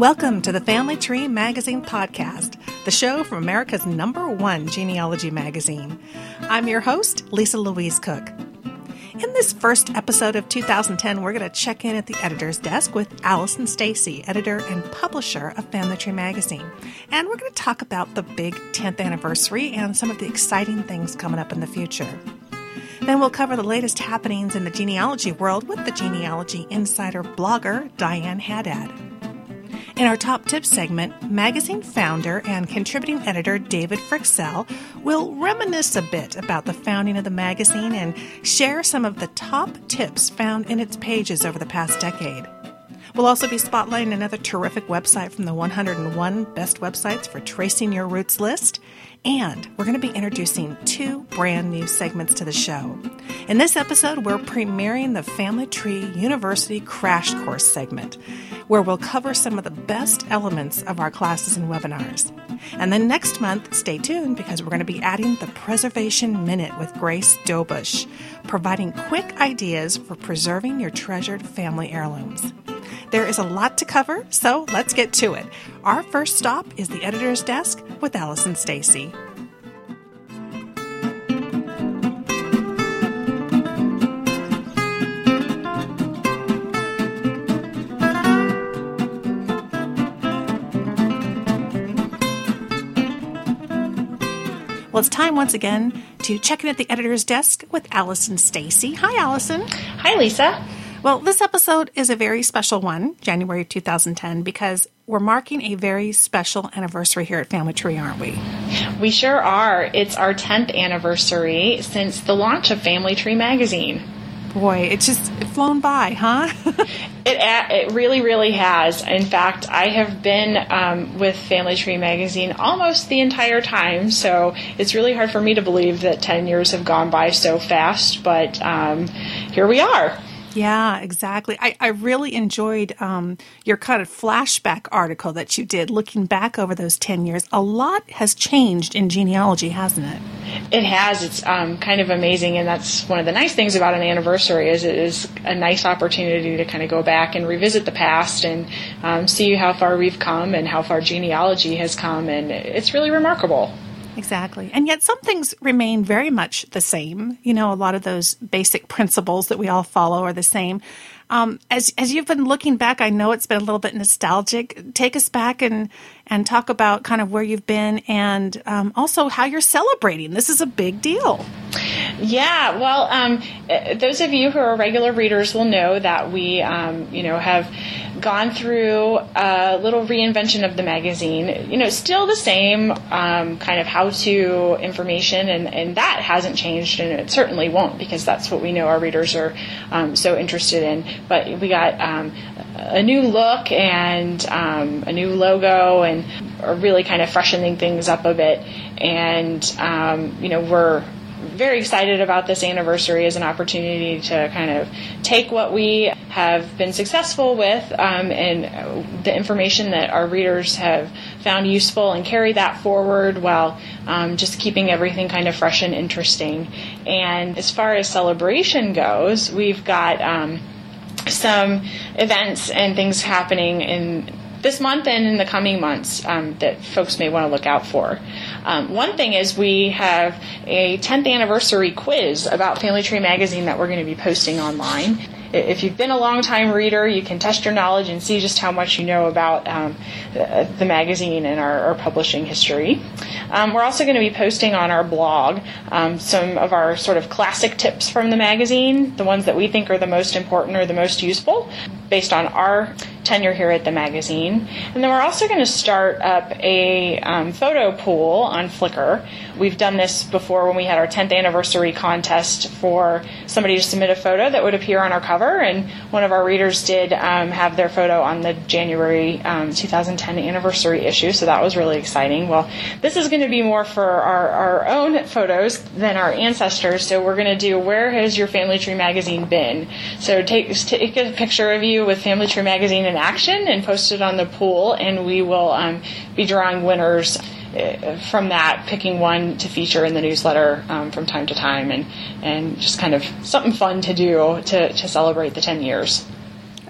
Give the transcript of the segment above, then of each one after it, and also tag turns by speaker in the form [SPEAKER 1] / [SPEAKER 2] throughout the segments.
[SPEAKER 1] Welcome to the Family Tree Magazine podcast, the show from America's number one genealogy magazine. I'm your host, Lisa Louise Cooke. In this first episode of 2010, we're going to check in at the editor's desk with Allison Stacy, editor and publisher of Family Tree Magazine. And we're going to talk about the big 10th anniversary and some of the exciting things coming up in the future. Then we'll cover the latest happenings in the genealogy world with the genealogy insider blogger Diane Haddad. In our top tips segment, magazine founder and contributing editor David Fryxell will reminisce a bit about the founding of the magazine and share some of the top tips found in its pages over the past decade. We'll also be spotlighting another terrific website from the 101 Best Websites for Tracing Your Roots list. And we're going to be introducing two brand new segments to the show. In this episode, we're premiering the Family Tree University Crash Course segment where we'll cover some of the best elements of our classes and webinars. And then next month, stay tuned because we're going to be adding the Preservation Minute with Grace Dobush, providing quick ideas for preserving your treasured family heirlooms. There is a lot to cover, so let's get to it. Our first stop is the editor's desk with Allison Stacy. Well, it's time once again to check in at the editor's desk with Allison Stacy. Hi, Allison.
[SPEAKER 2] Hi, Lisa.
[SPEAKER 1] Well, this episode is a very special one, January 2010, because we're marking a very special anniversary here at Family Tree, aren't we?
[SPEAKER 2] We sure are. It's our 10th anniversary since the launch of Family Tree magazine.
[SPEAKER 1] Boy, it's just flown by, huh?
[SPEAKER 2] it it really, really has. In fact, I have been um, with Family Tree magazine almost the entire time, so it's really hard for me to believe that 10 years have gone by so fast, but um, here we are.
[SPEAKER 1] Yeah, exactly. I, I really enjoyed um, your kind of flashback article that you did, looking back over those 10 years. A lot has changed in genealogy, hasn't it?
[SPEAKER 2] It has. It's um, kind of amazing, and that's one of the nice things about an anniversary is it is a nice opportunity to kind of go back and revisit the past and um, see how far we've come and how far genealogy has come, and it's really remarkable.
[SPEAKER 1] Exactly. And yet some things remain very much the same. You know, a lot of those basic principles that we all follow are the same. Um, as as you've been looking back, I know it's been a little bit nostalgic. Take us back and and talk about kind of where you've been and um, also how you're celebrating. This is a big deal.
[SPEAKER 2] Yeah, well, um, eh, those of you who are regular readers will know that we, um, you know, have gone through a little reinvention of the magazine. You know, still the same um, kind of how-to information, and, and that hasn't changed, and it certainly won't because that's what we know our readers are um, so interested in. But we got um, a new look and um, a new logo, and are really kind of freshening things up a bit. And um, you know, we're very excited about this anniversary as an opportunity to kind of take what we have been successful with um, and the information that our readers have found useful and carry that forward while um, just keeping everything kind of fresh and interesting. And as far as celebration goes, we've got um, some events and things happening in this month and in the coming months um, that folks may want to look out for. Um, one thing is we have a 10th anniversary quiz about Family Tree Magazine that we're going to be posting online if you've been a long time reader, you can test your knowledge and see just how much you know about um, the, the, magazine and our, our publishing history. Um, we're also going to be posting on our blog um, some of our sort of classic tips from the magazine, the ones that we think are the most important or the most useful based on our tenure here at the magazine. And then we're also going to start up a um, photo pool on Flickr. We've done this before when we had our 10th anniversary contest for somebody to submit a photo that would appear on our cover, and one of our readers did um, have their photo on the January um, 2010 anniversary issue, so that was really exciting. Well, this is going to be more for our, our own photos than our ancestors, so we're going to do Where Has Your Family Tree Magazine Been? So take, take a picture of you with Family Tree Magazine in action and post it on the pool, and we will um, be drawing winners uh, from that, picking one to feature in the newsletter um, from time to time, and and just kind of something fun to do to to celebrate the ten years.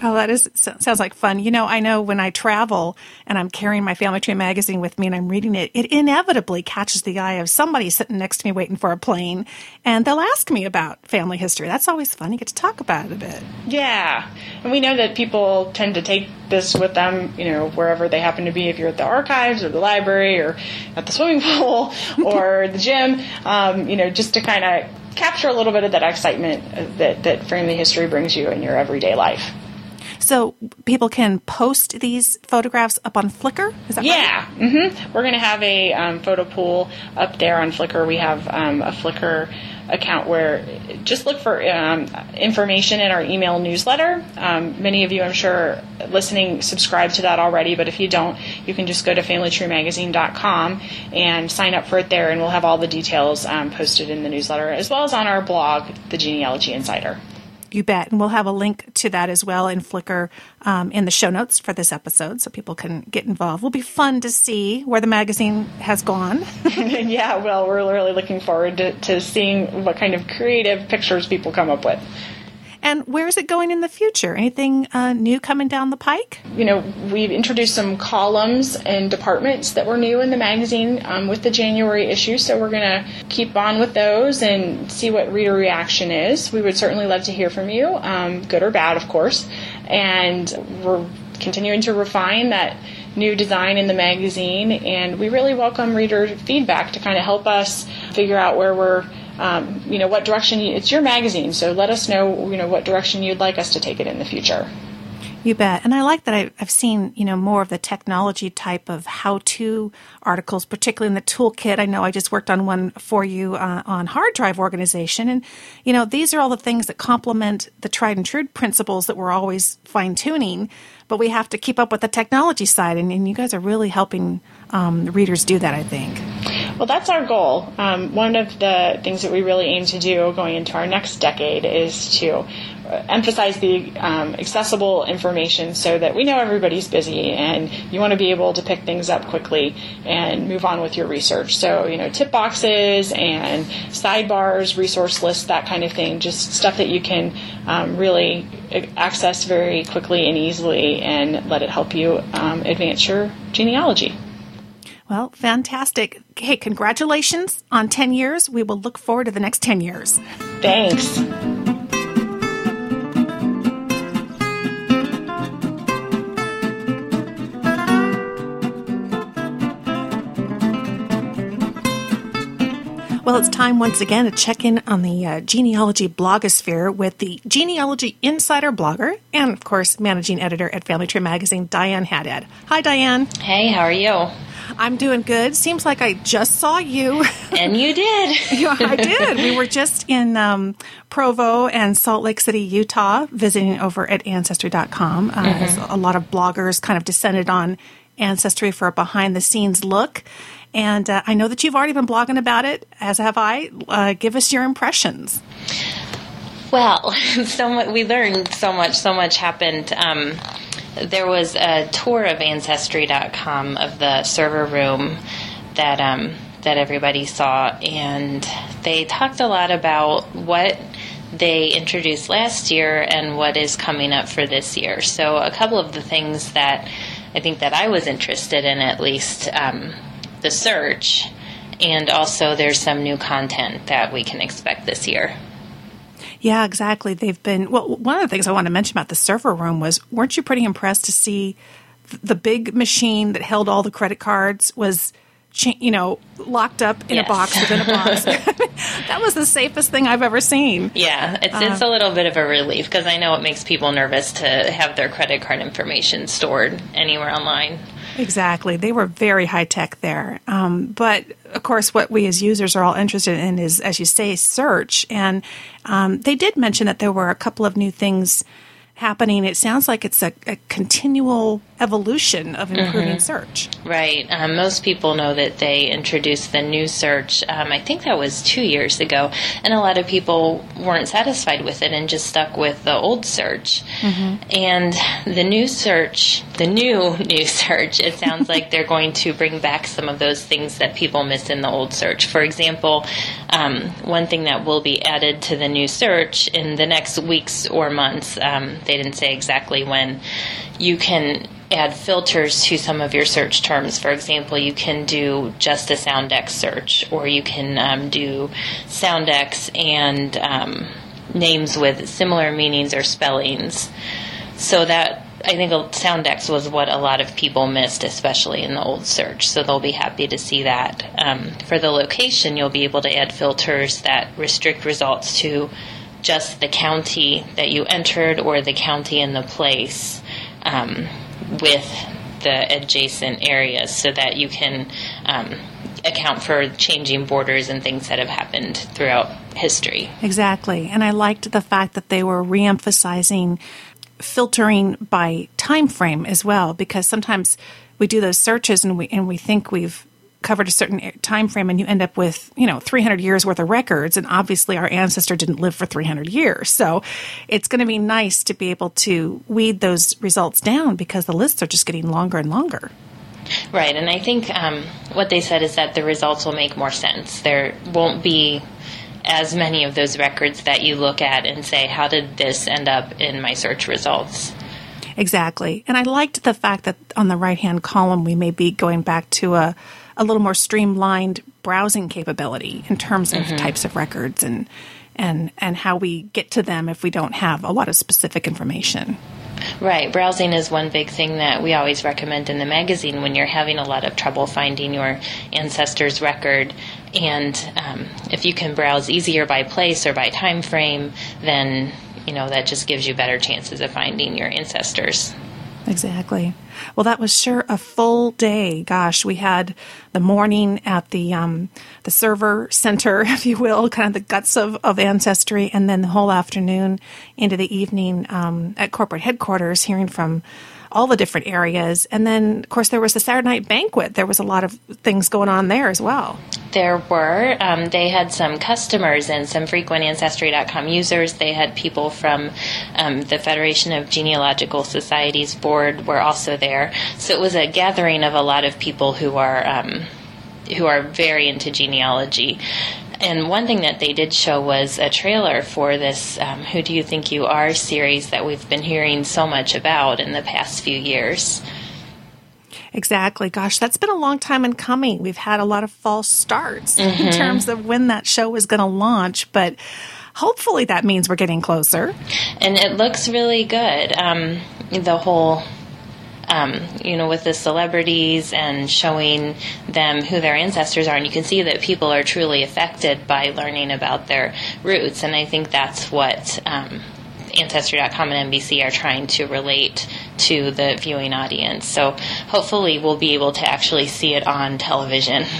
[SPEAKER 1] Oh, that is sounds like fun. You know, I know when I travel and I'm carrying my Family Tree magazine with me and I'm reading it, it inevitably catches the eye of somebody sitting next to me waiting for a plane, and they'll ask me about family history. That's always fun. You get to talk about it a bit.
[SPEAKER 2] Yeah, and we know that people tend to take this with them, you know, wherever they happen to be. If you're at the archives or the library or at the swimming pool or the gym, um, you know, just to kind of capture a little bit of that excitement that, that family history brings you in your everyday life.
[SPEAKER 1] So people can post these photographs up on Flickr. Is that
[SPEAKER 2] yeah?
[SPEAKER 1] Right?
[SPEAKER 2] Mm-hmm. We're going to have a um, photo pool up there on Flickr. We have um, a Flickr account where just look for um, information in our email newsletter. Um, many of you, I'm sure, listening subscribe to that already, but if you don't, you can just go to familytreemagazine.com and sign up for it there, and we'll have all the details um, posted in the newsletter as well as on our blog, The Genealogy Insider.
[SPEAKER 1] You bet. And we'll have a link to that as well in Flickr um, in the show notes for this episode so people can get involved. Will be fun to see where the magazine has gone.
[SPEAKER 2] yeah, well, we're really looking forward to, to seeing what kind of creative pictures people come up with.
[SPEAKER 1] And where is it going in the future? Anything uh, new coming down the pike?
[SPEAKER 2] You know, we've introduced some columns and departments that were new in the magazine um, with the January issue, so we're going to keep on with those and see what reader reaction is. We would certainly love to hear from you, um, good or bad, of course. And we're continuing to refine that new design in the magazine, and we really welcome reader feedback to kind of help us figure out where we're um, you know what direction you, it's your magazine so let us know you know what direction you'd like us to take it in the future
[SPEAKER 1] you bet. And I like that I, have seen, you know, more of the technology type of how-to articles, particularly in the toolkit. I know I just worked on one for you uh, on hard drive organization. And, you know, these are all the things that complement the tried and true principles that we're always fine tuning, but we have to keep up with the technology side. And, and you guys are really helping um, readers do that, I think.
[SPEAKER 2] Well, that's our goal. Um, one of the things that we really aim to do going into our next decade is to emphasize the um, accessible information so that we know everybody's busy and you want to be able to pick things up quickly and move on with your research. So, you know, tip boxes and sidebars, resource lists, that kind of thing, just stuff that you can um, really access very quickly and easily and let it help you um, advance your genealogy.
[SPEAKER 1] Well, fantastic. Hey, congratulations on 10 years. We will look forward to the next 10 years.
[SPEAKER 2] Thanks.
[SPEAKER 1] Well, it's time once again to check in on the uh, genealogy blogosphere with the Genealogy Insider blogger and, of course, managing editor at Family Tree Magazine, Diane Haddad. Hi, Diane.
[SPEAKER 3] Hey, how are you?
[SPEAKER 1] I'm doing good. Seems like I just saw you.
[SPEAKER 3] And you did.
[SPEAKER 1] yeah, I did. We were just in um, Provo and Salt Lake City, Utah, visiting over at Ancestry.com. Uh, mm-hmm. A lot of bloggers kind of descended on Ancestry for a behind the scenes look. And uh, I know that you've already been blogging about it, as have I. Uh, give us your impressions.
[SPEAKER 3] Well, so much, we learned so much. So much happened. Um, there was a tour of Ancestry.com of the server room that um, that everybody saw, and they talked a lot about what they introduced last year and what is coming up for this year. So, a couple of the things that I think that I was interested in, at least. Um, the search, and also there's some new content that we can expect this year.
[SPEAKER 1] Yeah, exactly. They've been well. One of the things I want to mention about the server room was, weren't you pretty impressed to see the big machine that held all the credit cards was you know, locked up in yes. a box within a box. that was the safest thing I've ever seen.
[SPEAKER 3] Yeah, it's, uh, it's a little bit of a relief because I know it makes people nervous to have their credit card information stored anywhere online.
[SPEAKER 1] Exactly. They were very high tech there. Um, but of course, what we as users are all interested in is, as you say, search. And um, they did mention that there were a couple of new things happening. It sounds like it's a, a continual evolution of improving mm-hmm. search.
[SPEAKER 3] Right. Um, most people know that they introduced the new search, um, I think that was two years ago, and a lot of people weren't satisfied with it and just stuck with the old search. Mm-hmm. And the new search, the new new search, it sounds like they're going to bring back some of those things that people miss in the old search. For example, um, one thing that will be added to the new search in the next weeks or months, um, they didn't say exactly when, you can add filters to some of your search terms. For example, you can do just a Soundex search, or you can um, do Soundex and um, names with similar meanings or spellings. So that I think Soundex was what a lot of people missed, especially in the old search. So they'll be happy to see that. Um, for the location, you'll be able to add filters that restrict results to just the county that you entered or the county and the place um, with the adjacent areas so that you can um, account for changing borders and things that have happened throughout history.
[SPEAKER 1] Exactly. And I liked the fact that they were reemphasizing filtering by time frame as well because sometimes we do those searches and we and we think we've covered a certain time frame and you end up with you know 300 years worth of records and obviously our ancestor didn't live for 300 years. So it's going to be nice to be able to weed those results down because the lists are just getting longer and longer.
[SPEAKER 3] Right and i think um, what they said is that the results will make more sense. There won't be as many of those records that you look at and say how did this end up in my search results?
[SPEAKER 1] Exactly and i liked the fact that on the right hand column we may be going back to a a little more streamlined browsing capability in terms of mm-hmm. types of records and and and how we get to them if we don't have a lot of specific information.
[SPEAKER 3] Right. Browsing is one big thing that we always recommend in the magazine when you're having a lot of trouble finding your ancestors' record. And um, if you can browse easier by place or by time frame, then you know that just gives you better chances of finding your ancestors.
[SPEAKER 1] Exactly. Well, that was sure a full day. Gosh, we had the morning at the um, the server center, if you will, kind of the guts of, of ancestry, and then the whole afternoon into the evening um, at corporate headquarters, hearing from all the different areas. And then, of course, there was the Saturday night banquet. There was a lot of things going on there as well.
[SPEAKER 3] There were. Um, they had some customers and some frequent Ancestry.com users. They had people from um, the Federation of Genealogical Societies board were also there. So it was a gathering of a lot of people who are um, who are very into genealogy. And one thing that they did show was a trailer for this um, Who Do You Think You Are series that we've been hearing so much about in the past few years.
[SPEAKER 1] Exactly. Gosh, that's been a long time in coming. We've had a lot of false starts mm-hmm. in terms of when that show was going to launch, but hopefully that means we're getting closer.
[SPEAKER 3] And it looks really good. Um, the whole um, you know, with the celebrities and showing them who their ancestors are. And you can see that people are truly affected by learning about their roots. And I think that's what um, Ancestry.com and NBC are trying to relate to the viewing audience. So hopefully we'll be able to actually see it on television.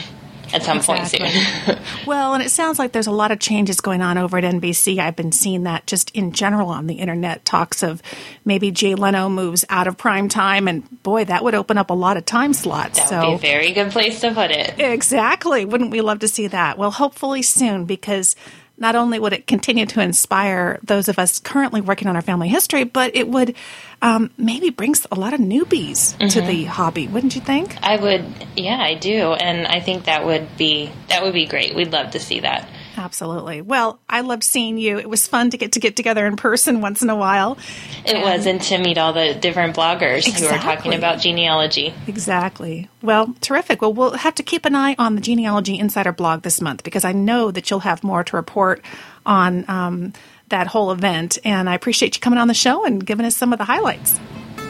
[SPEAKER 3] at some exactly. point soon.
[SPEAKER 1] well, and it sounds like there's a lot of changes going on over at NBC. I've been seeing that just in general on the internet. Talks of maybe Jay Leno moves out of prime time, and boy, that would open up a lot of time slots.
[SPEAKER 3] That
[SPEAKER 1] so,
[SPEAKER 3] would be a very good place to put it.
[SPEAKER 1] Exactly. Wouldn't we love to see that? Well, hopefully soon because not only would it continue to inspire those of us currently working on our family history, but it would um, maybe bring a lot of newbies mm-hmm. to the hobby. Wouldn't you think?
[SPEAKER 3] I would. Yeah, I do, and I think that would be that would be great. We'd love to see that.
[SPEAKER 1] Absolutely. Well, I loved seeing you. It was fun to get to get together in person once in a while.
[SPEAKER 3] It and was, and to meet all the different bloggers exactly. who are talking about genealogy.
[SPEAKER 1] Exactly. Well, terrific. Well, we'll have to keep an eye on the Genealogy Insider blog this month because I know that you'll have more to report on um, that whole event. And I appreciate you coming on the show and giving us some of the highlights.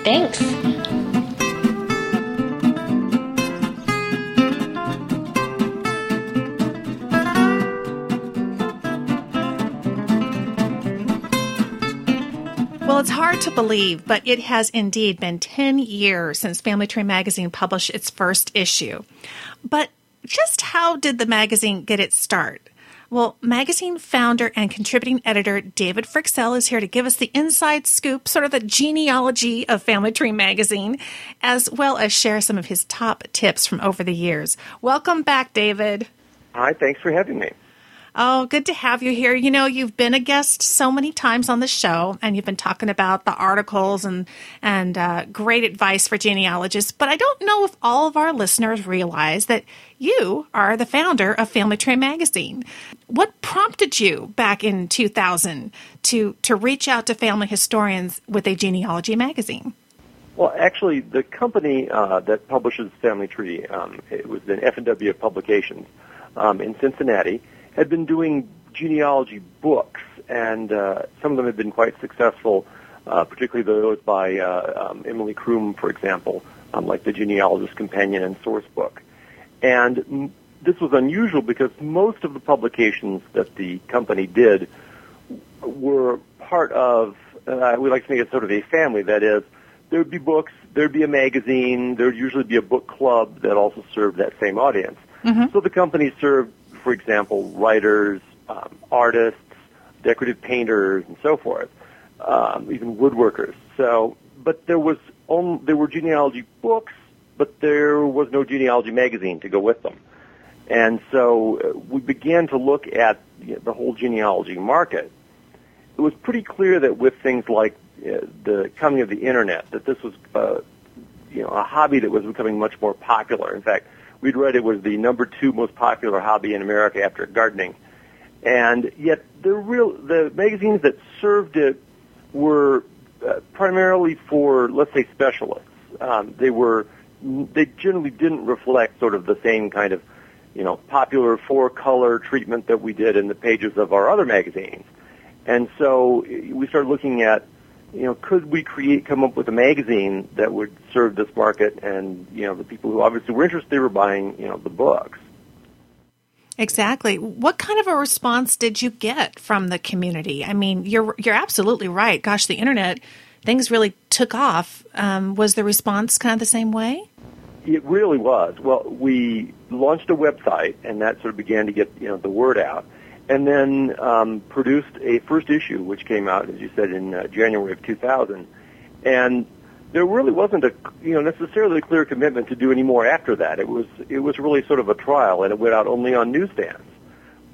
[SPEAKER 3] Thanks.
[SPEAKER 1] It's hard to believe, but it has indeed been 10 years since Family Tree magazine published its first issue. But just how did the magazine get its start? Well, magazine founder and contributing editor David Fryxell is here to give us the inside scoop, sort of the genealogy of Family Tree magazine, as well as share some of his top tips from over the years. Welcome back, David.
[SPEAKER 4] Hi, thanks for having me.
[SPEAKER 1] Oh, good to have you here. You know, you've been a guest so many times on the show, and you've been talking about the articles and and uh, great advice for genealogists. But I don't know if all of our listeners realize that you are the founder of Family Tree Magazine. What prompted you back in 2000 to to reach out to family historians with a genealogy magazine?
[SPEAKER 4] Well, actually, the company uh, that publishes Family Tree, um, it was an F&W Publications um, in Cincinnati had been doing genealogy books, and uh, some of them had been quite successful, uh, particularly those by uh, um, Emily Croom, for example, um, like the Genealogist Companion and Source Book. And m- this was unusual because most of the publications that the company did were part of, uh, we like to think it's sort of a family, that is, there would be books, there'd be a magazine, there'd usually be a book club that also served that same audience. Mm-hmm. So the company served for example, writers, um, artists, decorative painters, and so forth, um, even woodworkers. So, but there was only, there were genealogy books, but there was no genealogy magazine to go with them. And so uh, we began to look at you know, the whole genealogy market. It was pretty clear that with things like uh, the coming of the internet, that this was uh, you know a hobby that was becoming much more popular. In fact, we'd read it was the number two most popular hobby in America after gardening. And yet the real, the magazines that served it were uh, primarily for, let's say, specialists. Um, they were, they generally didn't reflect sort of the same kind of, you know, popular four color treatment that we did in the pages of our other magazines. And so we started looking at you know, could we create, come up with a magazine that would serve this market and, you know, the people who obviously were interested were buying, you know, the books.
[SPEAKER 1] Exactly. What kind of a response did you get from the community? I mean, you're you're absolutely right. Gosh, the internet, things really took off. Um, was the response kind of the same way?
[SPEAKER 4] It really was. Well, we launched a website, and that sort of began to get you know the word out and then um, produced a first issue, which came out, as you said, in uh, January of 2000. And there really wasn't a, you know, necessarily a clear commitment to do any more after that. It was, it was really sort of a trial, and it went out only on newsstands.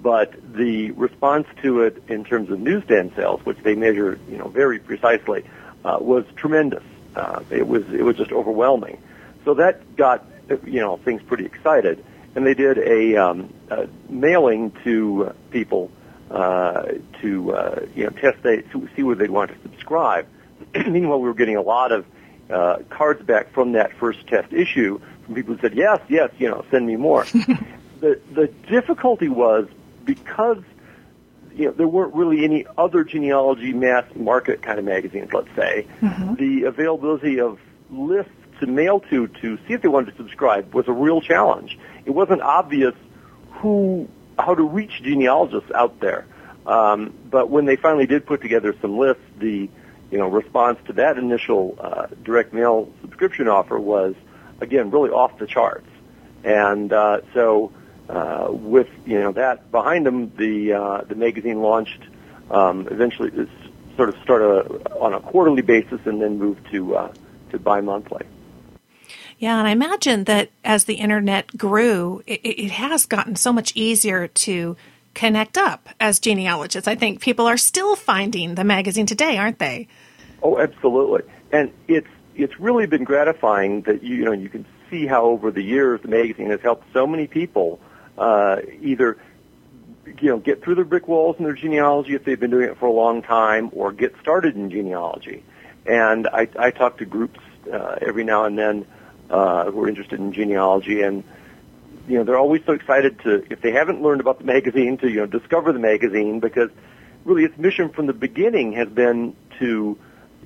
[SPEAKER 4] But the response to it in terms of newsstand sales, which they measure, you know, very precisely, uh, was tremendous. Uh, it was, it was just overwhelming. So that got, you know, things pretty excited and they did a, um, a mailing to people uh, to uh, you know test they to see whether they'd want to subscribe. Meanwhile, we were getting a lot of uh, cards back from that first test issue from people who said, "Yes, yes, you know, send me more." the the difficulty was because you know there weren't really any other genealogy mass market kind of magazines. Let's say mm-hmm. the availability of lists to mail to to see if they wanted to subscribe was a real challenge. It wasn't obvious who how to reach genealogists out there. Um, but when they finally did put together some lists, the you know response to that initial uh, direct mail subscription offer was again really off the charts. And uh, so uh, with you know that behind them, the uh, the magazine launched um, eventually sort of started on a quarterly basis and then moved to uh, to bi-monthly.
[SPEAKER 1] Yeah, and I imagine that as the internet grew, it, it has gotten so much easier to connect up as genealogists. I think people are still finding the magazine today, aren't they?
[SPEAKER 4] Oh, absolutely. And it's it's really been gratifying that you, you know you can see how over the years the magazine has helped so many people uh, either you know get through the brick walls in their genealogy if they've been doing it for a long time, or get started in genealogy. And I, I talk to groups uh, every now and then uh, who are interested in genealogy, and you know they're always so excited to, if they haven't learned about the magazine, to you know discover the magazine because really its mission from the beginning has been to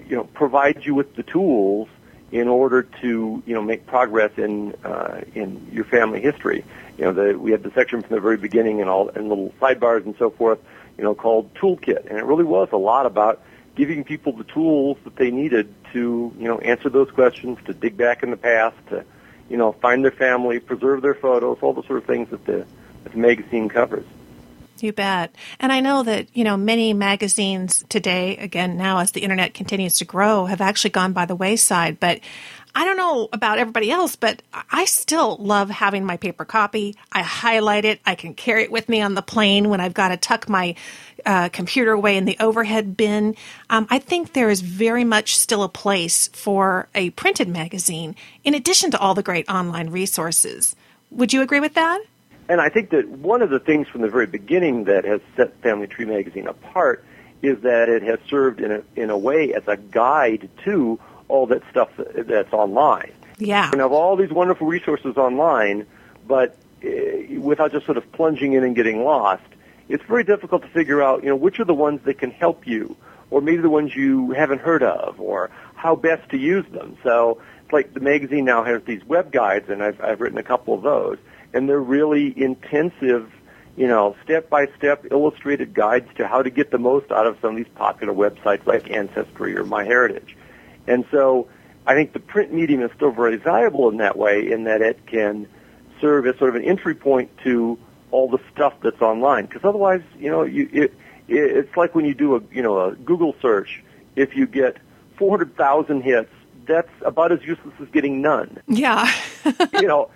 [SPEAKER 4] you know provide you with the tools in order to you know make progress in uh, in your family history. You know, the, we had the section from the very beginning and all and little sidebars and so forth. You know, called Toolkit, and it really was a lot about giving people the tools that they needed to, you know, answer those questions, to dig back in the past, to, you know, find their family, preserve their photos, all the sort of things that the, that the magazine covers.
[SPEAKER 1] You bet. And I know that, you know, many magazines today, again, now as the internet continues to grow, have actually gone by the wayside. But I don't know about everybody else, but I still love having my paper copy. I highlight it. I can carry it with me on the plane when I've got to tuck my uh, computer away in the overhead bin. Um, I think there is very much still a place for a printed magazine in addition to all the great online resources. Would you agree with that?
[SPEAKER 4] And I think that one of the things from the very beginning that has set Family Tree magazine apart is that it has served in a in a way as a guide to all that stuff that's online.
[SPEAKER 1] Yeah.
[SPEAKER 4] And have all these wonderful resources online, but uh, without just sort of plunging in and getting lost, it's very difficult to figure out, you know, which are the ones that can help you, or maybe the ones you haven't heard of, or how best to use them. So it's like the magazine now has these web guides, and I've, I've written a couple of those, and they're really intensive, you know, step-by-step illustrated guides to how to get the most out of some of these popular websites like Ancestry or MyHeritage. And so I think the print medium is still very valuable in that way in that it can serve as sort of an entry point to all the stuff that's online. Because otherwise, you know, you, it, it, it's like when you do a, you know, a Google search. If you get 400,000 hits, that's about as useless as getting none.
[SPEAKER 1] Yeah.
[SPEAKER 4] you know,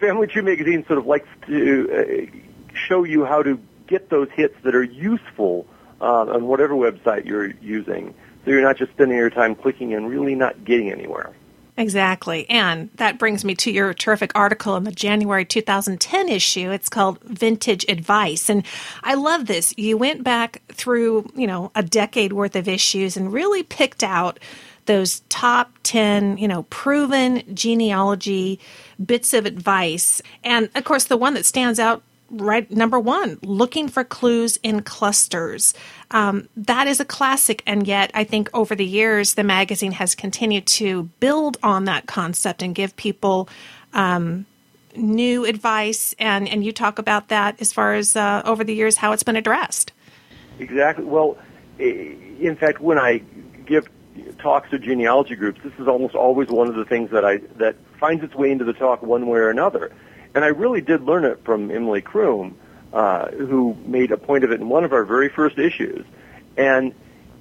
[SPEAKER 4] Family Tree Magazine sort of likes to uh, show you how to get those hits that are useful uh, on whatever website you're using. So you're not just spending your time clicking and really not getting anywhere.
[SPEAKER 1] Exactly. And that brings me to your terrific article in the January 2010 issue. It's called Vintage Advice. And I love this. You went back through, you know, a decade worth of issues and really picked out those top 10, you know, proven genealogy bits of advice. And of course, the one that stands out right number one looking for clues in clusters. Um, that is a classic and yet i think over the years the magazine has continued to build on that concept and give people um, new advice. And and you talk about that as far as uh, over the years how it's been addressed.
[SPEAKER 4] Exactly. Well in fact when i give talks to genealogy groups this is almost always one of the things that i that finds its way into the talk one way or another and I really did learn it from Emily Croom, uh, who made a point of it in one of our very first issues. And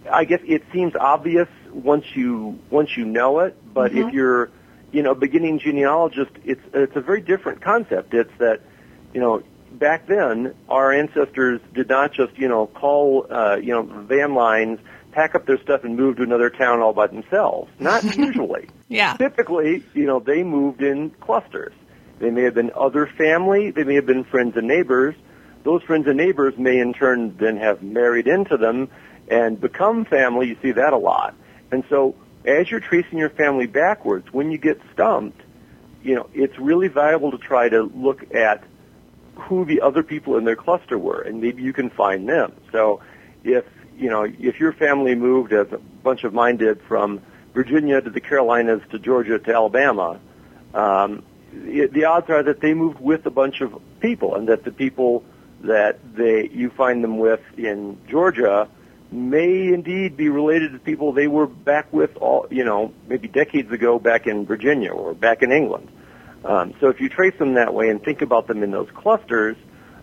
[SPEAKER 4] I guess it seems obvious once you once you know it, but mm-hmm. if you're you know beginning genealogist, it's it's a very different concept. It's that you know back then our ancestors did not just you know call uh, you know van lines, pack up their stuff and move to another town all by themselves. Not usually.
[SPEAKER 1] yeah.
[SPEAKER 4] Typically, you know, they moved in clusters. They may have been other family. They may have been friends and neighbors. Those friends and neighbors may in turn then have married into them and become family. You see that a lot. And so as you're tracing your family backwards, when you get stumped, you know, it's really valuable to try to look at who the other people in their cluster were, and maybe you can find them. So if, you know, if your family moved, as a bunch of mine did, from Virginia to the Carolinas to Georgia to Alabama, um, the odds are that they moved with a bunch of people, and that the people that they you find them with in Georgia may indeed be related to people they were back with all you know maybe decades ago back in Virginia or back in England. Um, so if you trace them that way and think about them in those clusters,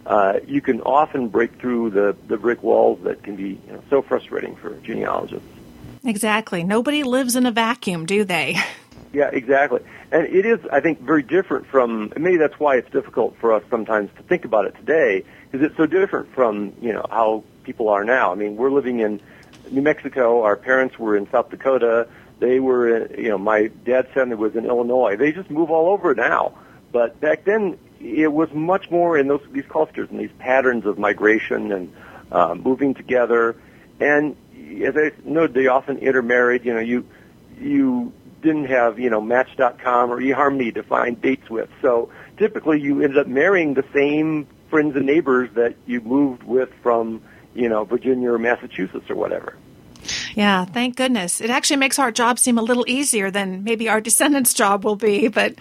[SPEAKER 4] uh, you can often break through the, the brick walls that can be you know, so frustrating for genealogists.
[SPEAKER 1] Exactly. Nobody lives in a vacuum, do they?
[SPEAKER 4] Yeah, exactly. And it is, I think, very different from, maybe that's why it's difficult for us sometimes to think about it today, because it's so different from, you know, how people are now. I mean, we're living in New Mexico. Our parents were in South Dakota. They were, you know, my dad's family was in Illinois. They just move all over now. But back then, it was much more in those these clusters and these patterns of migration and uh, moving together. And as I know, they often intermarried. You know, you you didn't have, you know, Match.com or eHarmony to find dates with. So typically you ended up marrying the same friends and neighbors that you moved with from, you know, Virginia or Massachusetts or whatever.
[SPEAKER 1] Yeah, thank goodness. It actually makes our job seem a little easier than maybe our descendants' job will be, but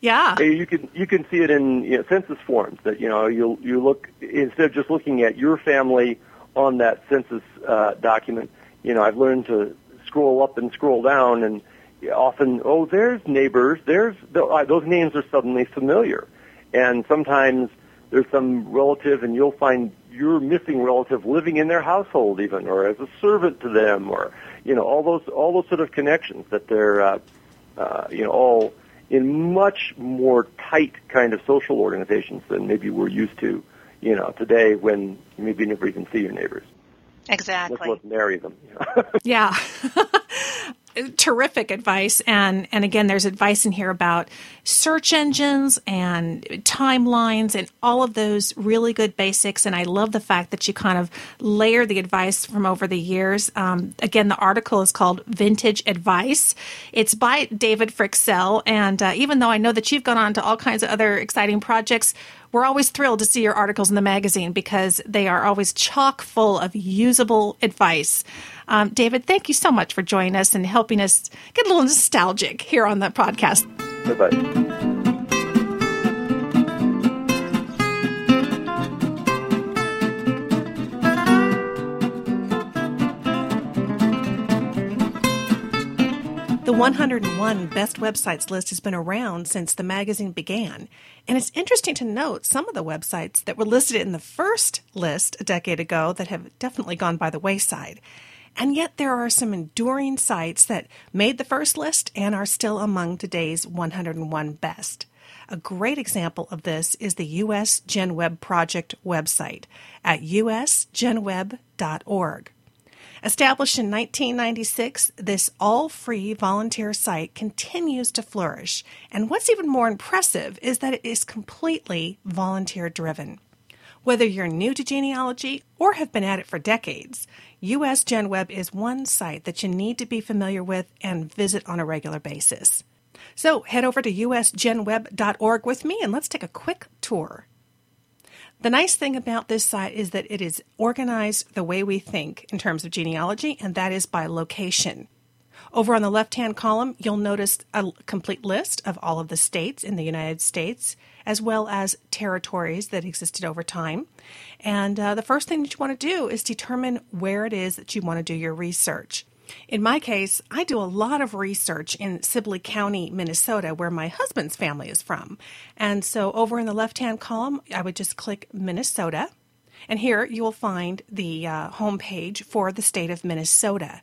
[SPEAKER 1] yeah.
[SPEAKER 4] You can you can see it in you know, census forms that you know you you look instead of just looking at your family on that census uh, document. You know, I've learned to scroll up and scroll down and often, oh, there's neighbors, there's uh, those names are suddenly familiar, and sometimes there's some relative, and you'll find your missing relative living in their household, even, or as a servant to them, or you know, all those all those sort of connections that they're uh, uh, you know, all in much more tight kind of social organizations than maybe we're used to, you know, today when maybe you never even see your neighbors.
[SPEAKER 1] Exactly.
[SPEAKER 4] Let's marry them.
[SPEAKER 1] yeah. terrific advice. And and again there's advice in here about search engines and timelines and all of those really good basics. And i love the fact that you kind of layer the advice from over the years. Um, again the article is called vintage advice. It's by david fryxell and uh, even though i know that you've gone on to all kinds of other exciting projects we're always thrilled to see your articles in the magazine because they are always chock full of usable advice. Um, David, thank you so much for joining us and helping us get a little nostalgic here on the podcast.
[SPEAKER 4] Bye bye.
[SPEAKER 1] The 101 Best Websites list has been around since the magazine began, and it's interesting to note some of the websites that were listed in the first list a decade ago that have definitely gone by the wayside. And yet there are some enduring sites that made the first list and are still among today's 101 best. A great example of this is the US GenWeb Project website at usgenweb.org. Established in 1996, this all free volunteer site continues to flourish. And what's even more impressive is that it is completely volunteer driven. Whether you're new to genealogy or have been at it for decades, US GenWeb is one site that you need to be familiar with and visit on a regular basis. So head over to usgenweb.org with me and let's take a quick tour. The nice thing about this site is that it is organized the way we think in terms of genealogy, and that is by location. Over on the left hand column, you'll notice a complete list of all of the states in the United States, as well as territories that existed over time. And uh, the first thing that you want to do is determine where it is that you want to do your research. In my case, I do a lot of research in Sibley County, Minnesota, where my husband's family is from. And so over in the left hand column, I would just click Minnesota. And here you will find the uh, home page for the state of Minnesota.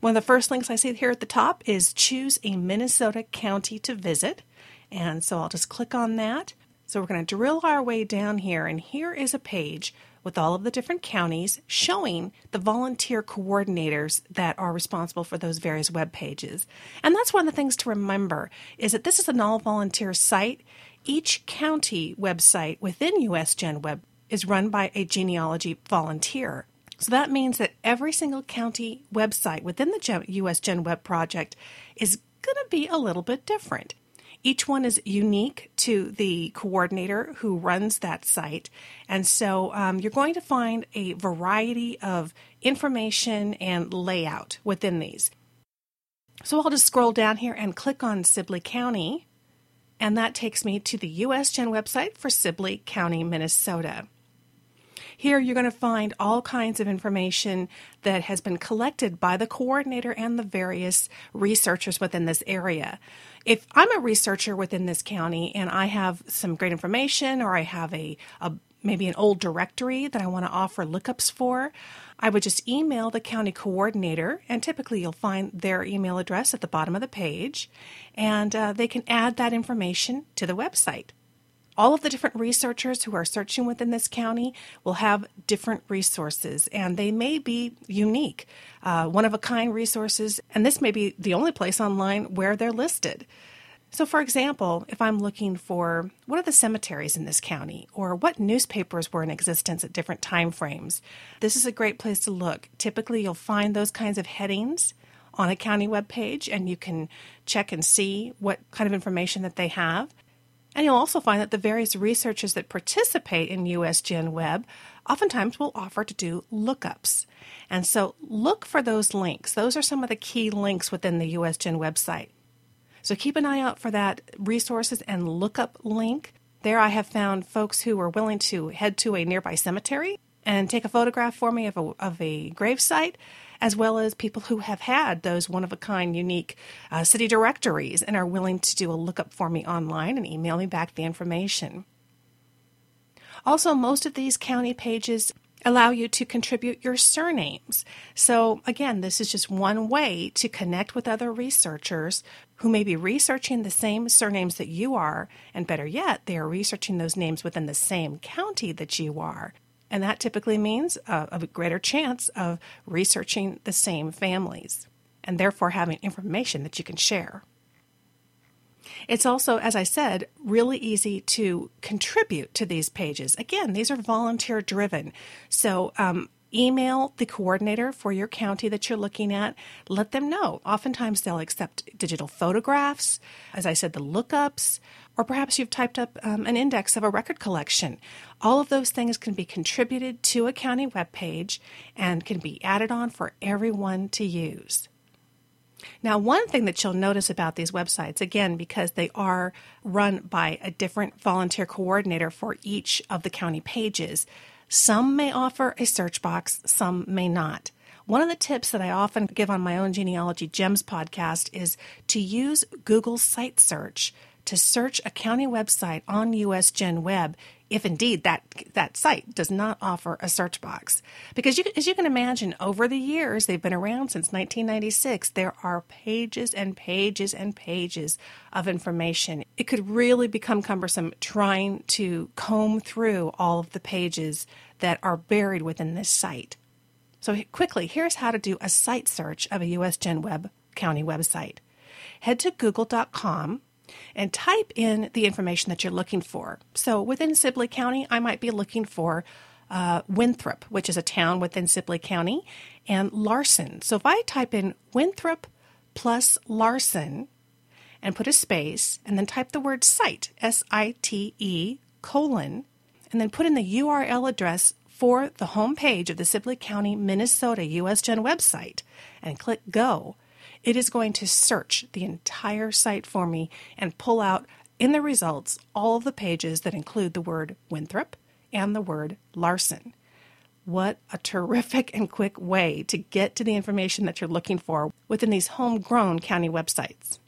[SPEAKER 1] One of the first links I see here at the top is choose a Minnesota county to visit. And so I'll just click on that. So we're going to drill our way down here, and here is a page with all of the different counties showing the volunteer coordinators that are responsible for those various web pages. And that's one of the things to remember is that this is an all volunteer site. Each county website within US Gen Web is run by a genealogy volunteer. So that means that every single county website within the US Gen Web project is going to be a little bit different. Each one is unique to the coordinator who runs that site. And so um, you're going to find a variety of information and layout within these. So I'll just scroll down here and click on Sibley County, and that takes me to the USGen website for Sibley County, Minnesota. Here you're going to find all kinds of information that has been collected by the coordinator and the various researchers within this area. If I'm a researcher within this county and I have some great information or I have a, a maybe an old directory that I want to offer lookups for, I would just email the county coordinator, and typically you'll find their email address at the bottom of the page, and uh, they can add that information to the website all of the different researchers who are searching within this county will have different resources and they may be unique, uh, one of a kind resources, and this may be the only place online where they're listed. So, for example, if I'm looking for what are the cemeteries in this county or what newspapers were in existence at different time frames, this is a great place to look. Typically, you'll find those kinds of headings on a county web page and you can check and see what kind of information that they have. And you'll also find that the various researchers that participate in US Gen Web oftentimes will offer to do lookups. And so look for those links. Those are some of the key links within the US Gen website. So keep an eye out for that resources and lookup link. There I have found folks who are willing to head to a nearby cemetery and take a photograph for me of a, of a grave site as well as people who have had those one of a kind, unique uh, city directories and are willing to do a lookup for me online and email me back the information. Also, most of these county pages allow you to contribute your surnames. So, again, this is just one way to connect with other researchers who may be researching the same surnames that you are, and better yet, they are researching those names within the same county that you are. And that typically means a, a greater chance of researching the same families and therefore having information that you can share. It's also, as I said, really easy to contribute to these pages. Again, these are volunteer driven. So, um, email the coordinator for your county that you're looking at. Let them know. Oftentimes, they'll accept digital photographs, as I said, the lookups, or perhaps you've typed up um, an index of a record collection. All of those things can be contributed to a county webpage and can be added on for everyone to use. Now, one thing that you'll notice about these websites, again, because they are run by a different volunteer coordinator for each of the county pages, some may offer a search box, some may not. One of the tips that I often give on my own Genealogy Gems podcast is to use Google Site Search to search a county website on US Gen Web if indeed that that site does not offer a search box. Because you, as you can imagine, over the years they've been around since 1996, there are pages and pages and pages of information. It could really become cumbersome trying to comb through all of the pages that are buried within this site. So quickly, here's how to do a site search of a US Gen Web county website. Head to google.com and type in the information that you're looking for. So within Sibley County, I might be looking for uh, Winthrop, which is a town within Sibley County, and Larson. So if I type in Winthrop plus Larson and put a space and then type the word site, S I T E colon, and then put in the URL address for the home page of the Sibley County, Minnesota USGen website and click go it is going to search the entire site for me and pull out in the results all of the pages that include the word Winthrop and the word Larson. What a terrific and quick way to get to the information that you're looking for within these homegrown county websites.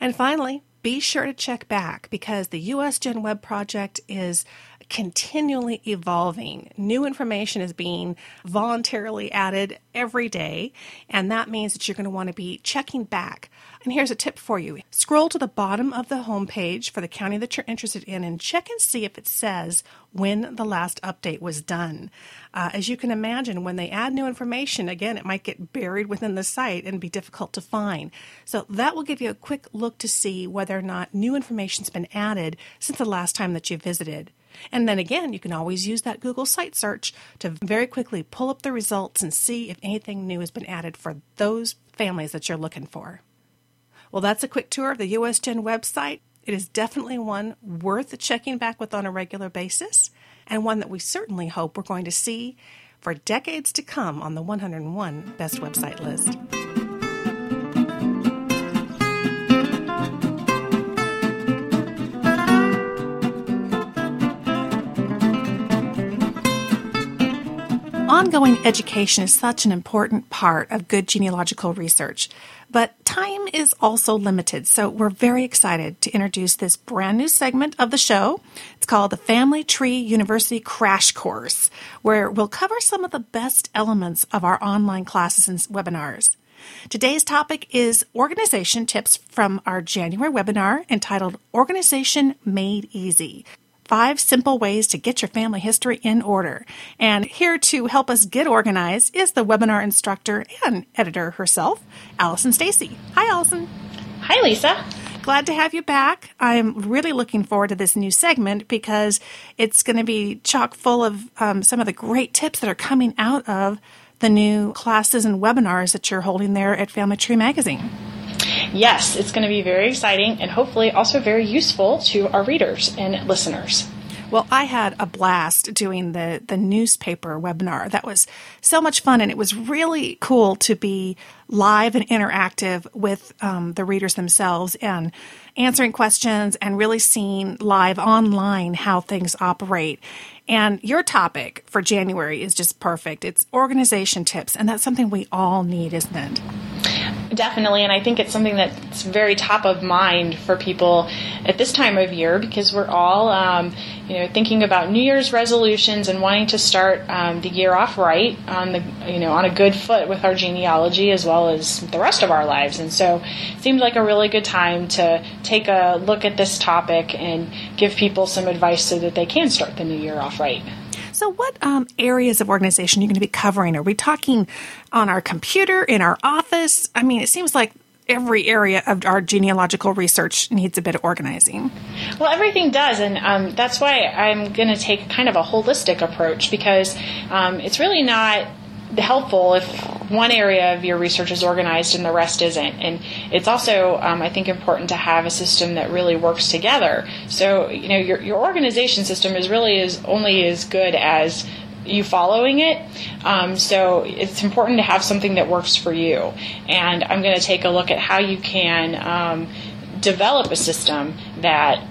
[SPEAKER 1] And finally, be sure to check back because the US Web project is continually evolving. New information is being voluntarily added every day, and that means that you're going to want to be checking back. And here's a tip for you scroll to the bottom of the home page for the county that you're interested in and check and see if it says when the last update was done. Uh, as you can imagine, when they add new information, again, it might get buried within the site and be difficult to find. So that will give you a quick look to see whether or not new information's been added since the last time that you visited. And then again, you can always use that Google site search to very quickly pull up the results and see if anything new has been added for those families that you're looking for. Well, that's a quick tour of the USGen website. It is definitely one worth checking back with on a regular basis, and one that we certainly hope we're going to see for decades to come on the 101 Best Website list. Ongoing education is such an important part of good genealogical research, but time is also limited, so we're very excited to introduce this brand new segment of the show. It's called the Family Tree University Crash Course, where we'll cover some of the best elements of our online classes and webinars. Today's topic is organization tips from our January webinar entitled Organization Made Easy five simple ways to get your family history in order. And here to help us get organized is the webinar instructor and editor herself, Allison Stacy. Hi, Allison.
[SPEAKER 2] Hi, Lisa.
[SPEAKER 1] Glad to have you back. I'm really looking forward to this new segment because it's going to be chock full of um, some of the great tips that are coming out of the new classes and webinars that you're holding there at Family Tree Magazine.
[SPEAKER 2] Yes, it's going to be very exciting and hopefully also very useful to our readers and listeners.
[SPEAKER 1] Well, I had a blast doing the, the newspaper webinar. That was so much fun, and it was really cool to be live and interactive with um, the readers themselves and answering questions and really seeing live online how things operate. And your topic for January is just perfect. It's organization tips, and that's something we all need, isn't it?
[SPEAKER 2] Definitely, and I think it's something that's very top of mind for people at this time of year because we're all, um, you know, thinking about New Year's resolutions and wanting to start um, the year off right on the, you know, on a good foot with our genealogy as well as the rest of our lives. And so, it seemed like a really good time to take a look at this topic and give people some advice so that they can start the new year off right.
[SPEAKER 1] So, what um, areas of organization are you going to be covering? Are we talking on our computer, in our office? I mean, it seems like every area of our genealogical research needs a bit of organizing.
[SPEAKER 2] Well, everything does, and um, that's why I'm going to take kind of a holistic approach because um, it's really not helpful if one area of your research is organized and the rest isn't. And it's also, um, I think, important to have a system that really works together. So, you know, your, your organization system is really is only as good as you following it. Um, so it's important to have something that works for you. And I'm going to take a look at how you can um, develop a system that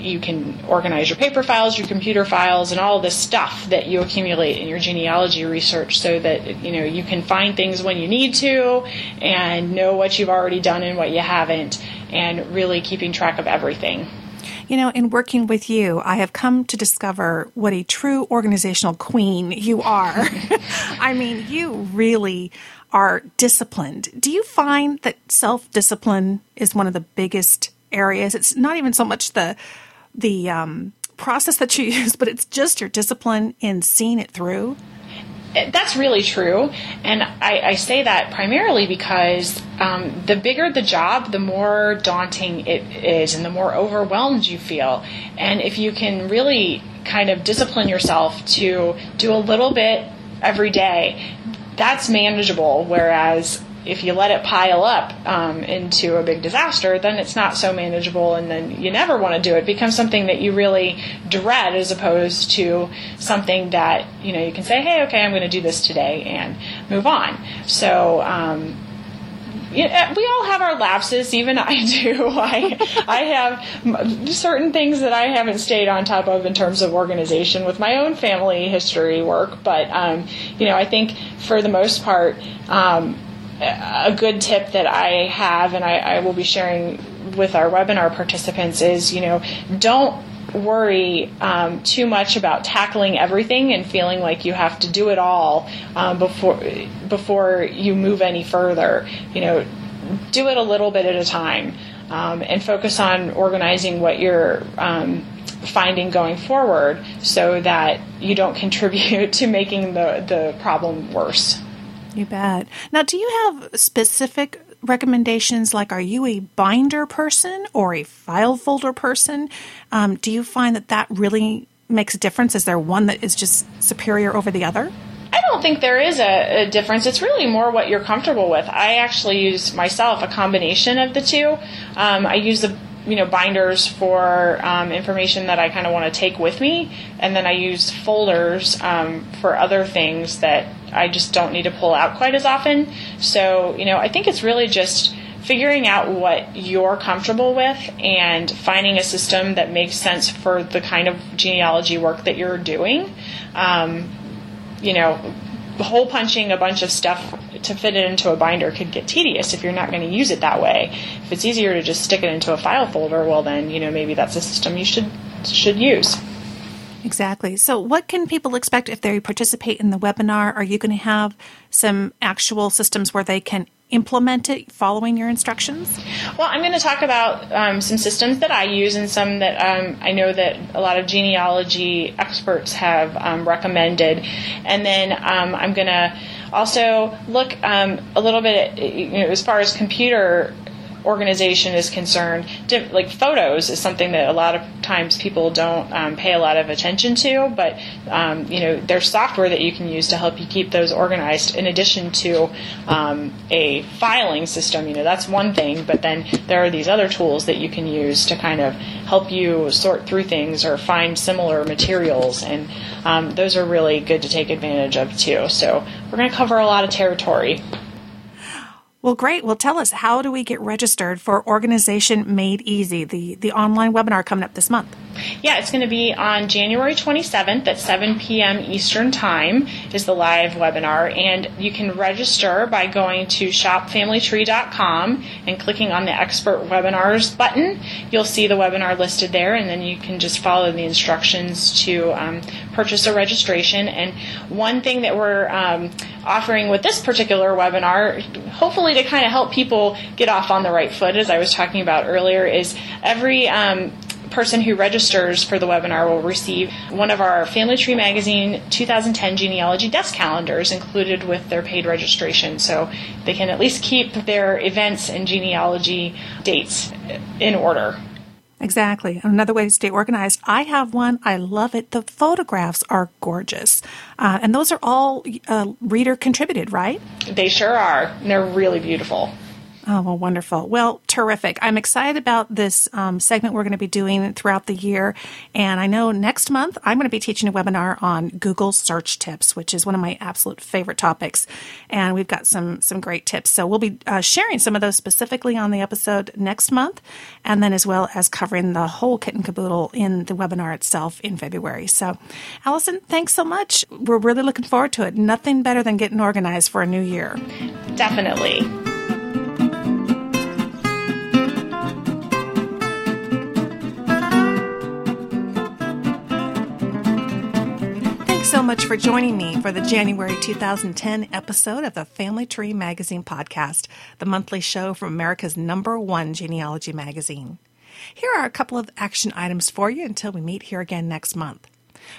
[SPEAKER 2] you can organize your paper files, your computer files, and all this stuff that you accumulate in your genealogy research so that you know you can find things when you need to and know what you've already done and what you haven't and really keeping track of everything.
[SPEAKER 1] You know, in working with you, I have come to discover what a true organizational queen you are. I mean, you really are disciplined. Do you find that self discipline is one of the biggest areas? It's not even so much the the um, process that you use, but it's just your discipline in seeing it through.
[SPEAKER 2] That's really true. And I, I say that primarily because um, the bigger the job, the more daunting it is and the more overwhelmed you feel. And if you can really kind of discipline yourself to do a little bit every day, that's manageable. Whereas if you let it pile up um, into a big disaster, then it's not so manageable, and then you never want to do it. it. Becomes something that you really dread, as opposed to something that you know you can say, "Hey, okay, I'm going to do this today," and move on. So. Um, we all have our lapses. Even I do. I I have certain things that I haven't stayed on top of in terms of organization with my own family history work. But um, you know, I think for the most part, um, a good tip that I have, and I, I will be sharing with our webinar participants, is you know, don't worry um, too much about tackling everything and feeling like you have to do it all um, before before you move any further. You know, do it a little bit at a time um, and focus on organizing what you're um, finding going forward, so that you don't contribute to making the the problem worse.
[SPEAKER 1] You bet. Now, do you have specific recommendations? Like, are you a binder person or a file folder person? Um, do you find that that really makes a difference? Is there one that is just superior over the other?
[SPEAKER 2] I don't think there is a, a, difference. It's really more what you're comfortable with. I actually use myself a combination of the two. Um, I use the you know binders for um, information that I kind of want to take with me, and then I use folders um, for other things that I just don't need to pull out quite as often. So you know, I think it's really just figuring out what you're comfortable with and finding a system that makes sense for the kind of genealogy work that you're doing. Um, you know, hole punching a bunch of stuff to fit it into a binder could get tedious if you're not going to use it that way. If it's easier to just stick it into a file folder, well then, you know, maybe that's a system you should should use.
[SPEAKER 1] Exactly. So, what can people expect if they participate in the webinar? Are you going to have some actual systems where they can implement it following your instructions?
[SPEAKER 2] Well, I'm going to talk about um, some systems that I use and some that um, I know that a lot of genealogy experts have um, recommended. And then um, I'm going to also look um, a little bit, you know, as far as computer organization is concerned, like photos is something that a lot of times people don't um, pay a lot of attention to, but um, you know there's software that you can use to help you keep those organized. In addition to um, a filing system, you know that's one thing, but then there are these other tools that you can use to kind of help you sort through things or find similar materials, and um, those are really good to take advantage of too. So we're going to cover a lot of territory.
[SPEAKER 1] Well, great. Well, tell us, how do we get registered for Organization Made Easy, the, the online webinar coming up this month?
[SPEAKER 2] Yeah, it's going to be on January 27th at 7 p.m. Eastern Time is the live webinar, and you can register by going to shopfamilytree.com and clicking on the expert webinars button. You'll see the webinar listed there, and then you can just follow the instructions to um, purchase a registration. And one thing that we're um, offering with this particular webinar, hopefully to kind of help people get off on the right foot, as I was talking about earlier, is every um, person who registers for the webinar will receive one of our Family Tree Magazine 2010 genealogy desk calendars included with their paid registration. So they can at least keep their events and genealogy dates in order.
[SPEAKER 1] Exactly. Another way to stay organized. I have one. I love it. The photographs are gorgeous. Uh, and those are all uh, reader contributed, right?
[SPEAKER 2] They sure are. And They're really beautiful.
[SPEAKER 1] Oh, well, wonderful. Well, terrific. I'm excited about this um, segment we're going to be doing throughout the year. And I know next month I'm going to be teaching a webinar on Google search tips, which is one of my absolute favorite topics. And we've got some, some great tips. So we'll be uh, sharing some of those specifically on the episode next month, and then as well as covering the whole kit and caboodle in the webinar itself in February. So, Allison, thanks so much. We're really looking forward to it. Nothing better than getting organized for a new year.
[SPEAKER 2] Definitely.
[SPEAKER 1] So much for joining me for the January 2010 episode of the Family Tree Magazine podcast, the monthly show from America's number one genealogy magazine. Here are a couple of action items for you until we meet here again next month.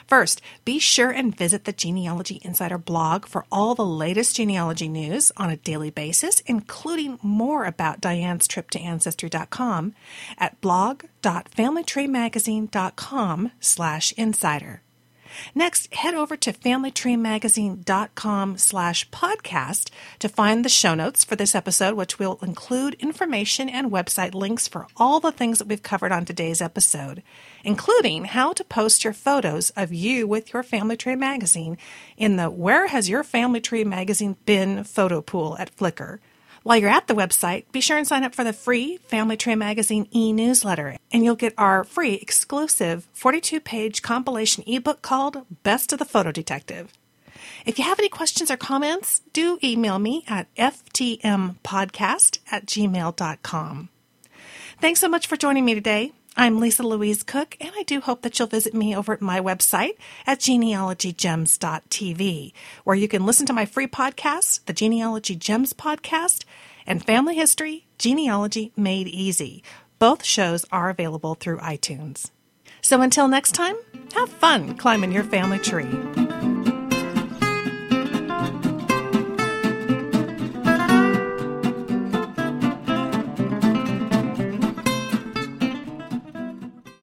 [SPEAKER 1] First, be sure and visit the Genealogy Insider blog for all the latest genealogy news on a daily basis, including more about Diane's trip to Ancestry.com at blog.familytreemagazine.com slash insider. Next, head over to familytreemagazine.com slash podcast to find the show notes for this episode, which will include information and website links for all the things that we've covered on today's episode, including how to post your photos of you with your Family Tree magazine in the Where Has Your Family Tree Magazine Been photo pool at Flickr. While you're at the website, be sure and sign up for the free Family Tree Magazine e newsletter, and you'll get our free exclusive 42 page compilation ebook called Best of the Photo Detective. If you have any questions or comments, do email me at ftmpodcast at gmail.com. Thanks so much for joining me today. I'm Lisa Louise Cooke, and I do hope that you'll visit me over at my website at genealogygems.tv, where you can listen to my free podcasts, the Genealogy Gems podcast, and Family History Genealogy Made Easy. Both shows are available through iTunes. So until next time, have fun climbing your family tree.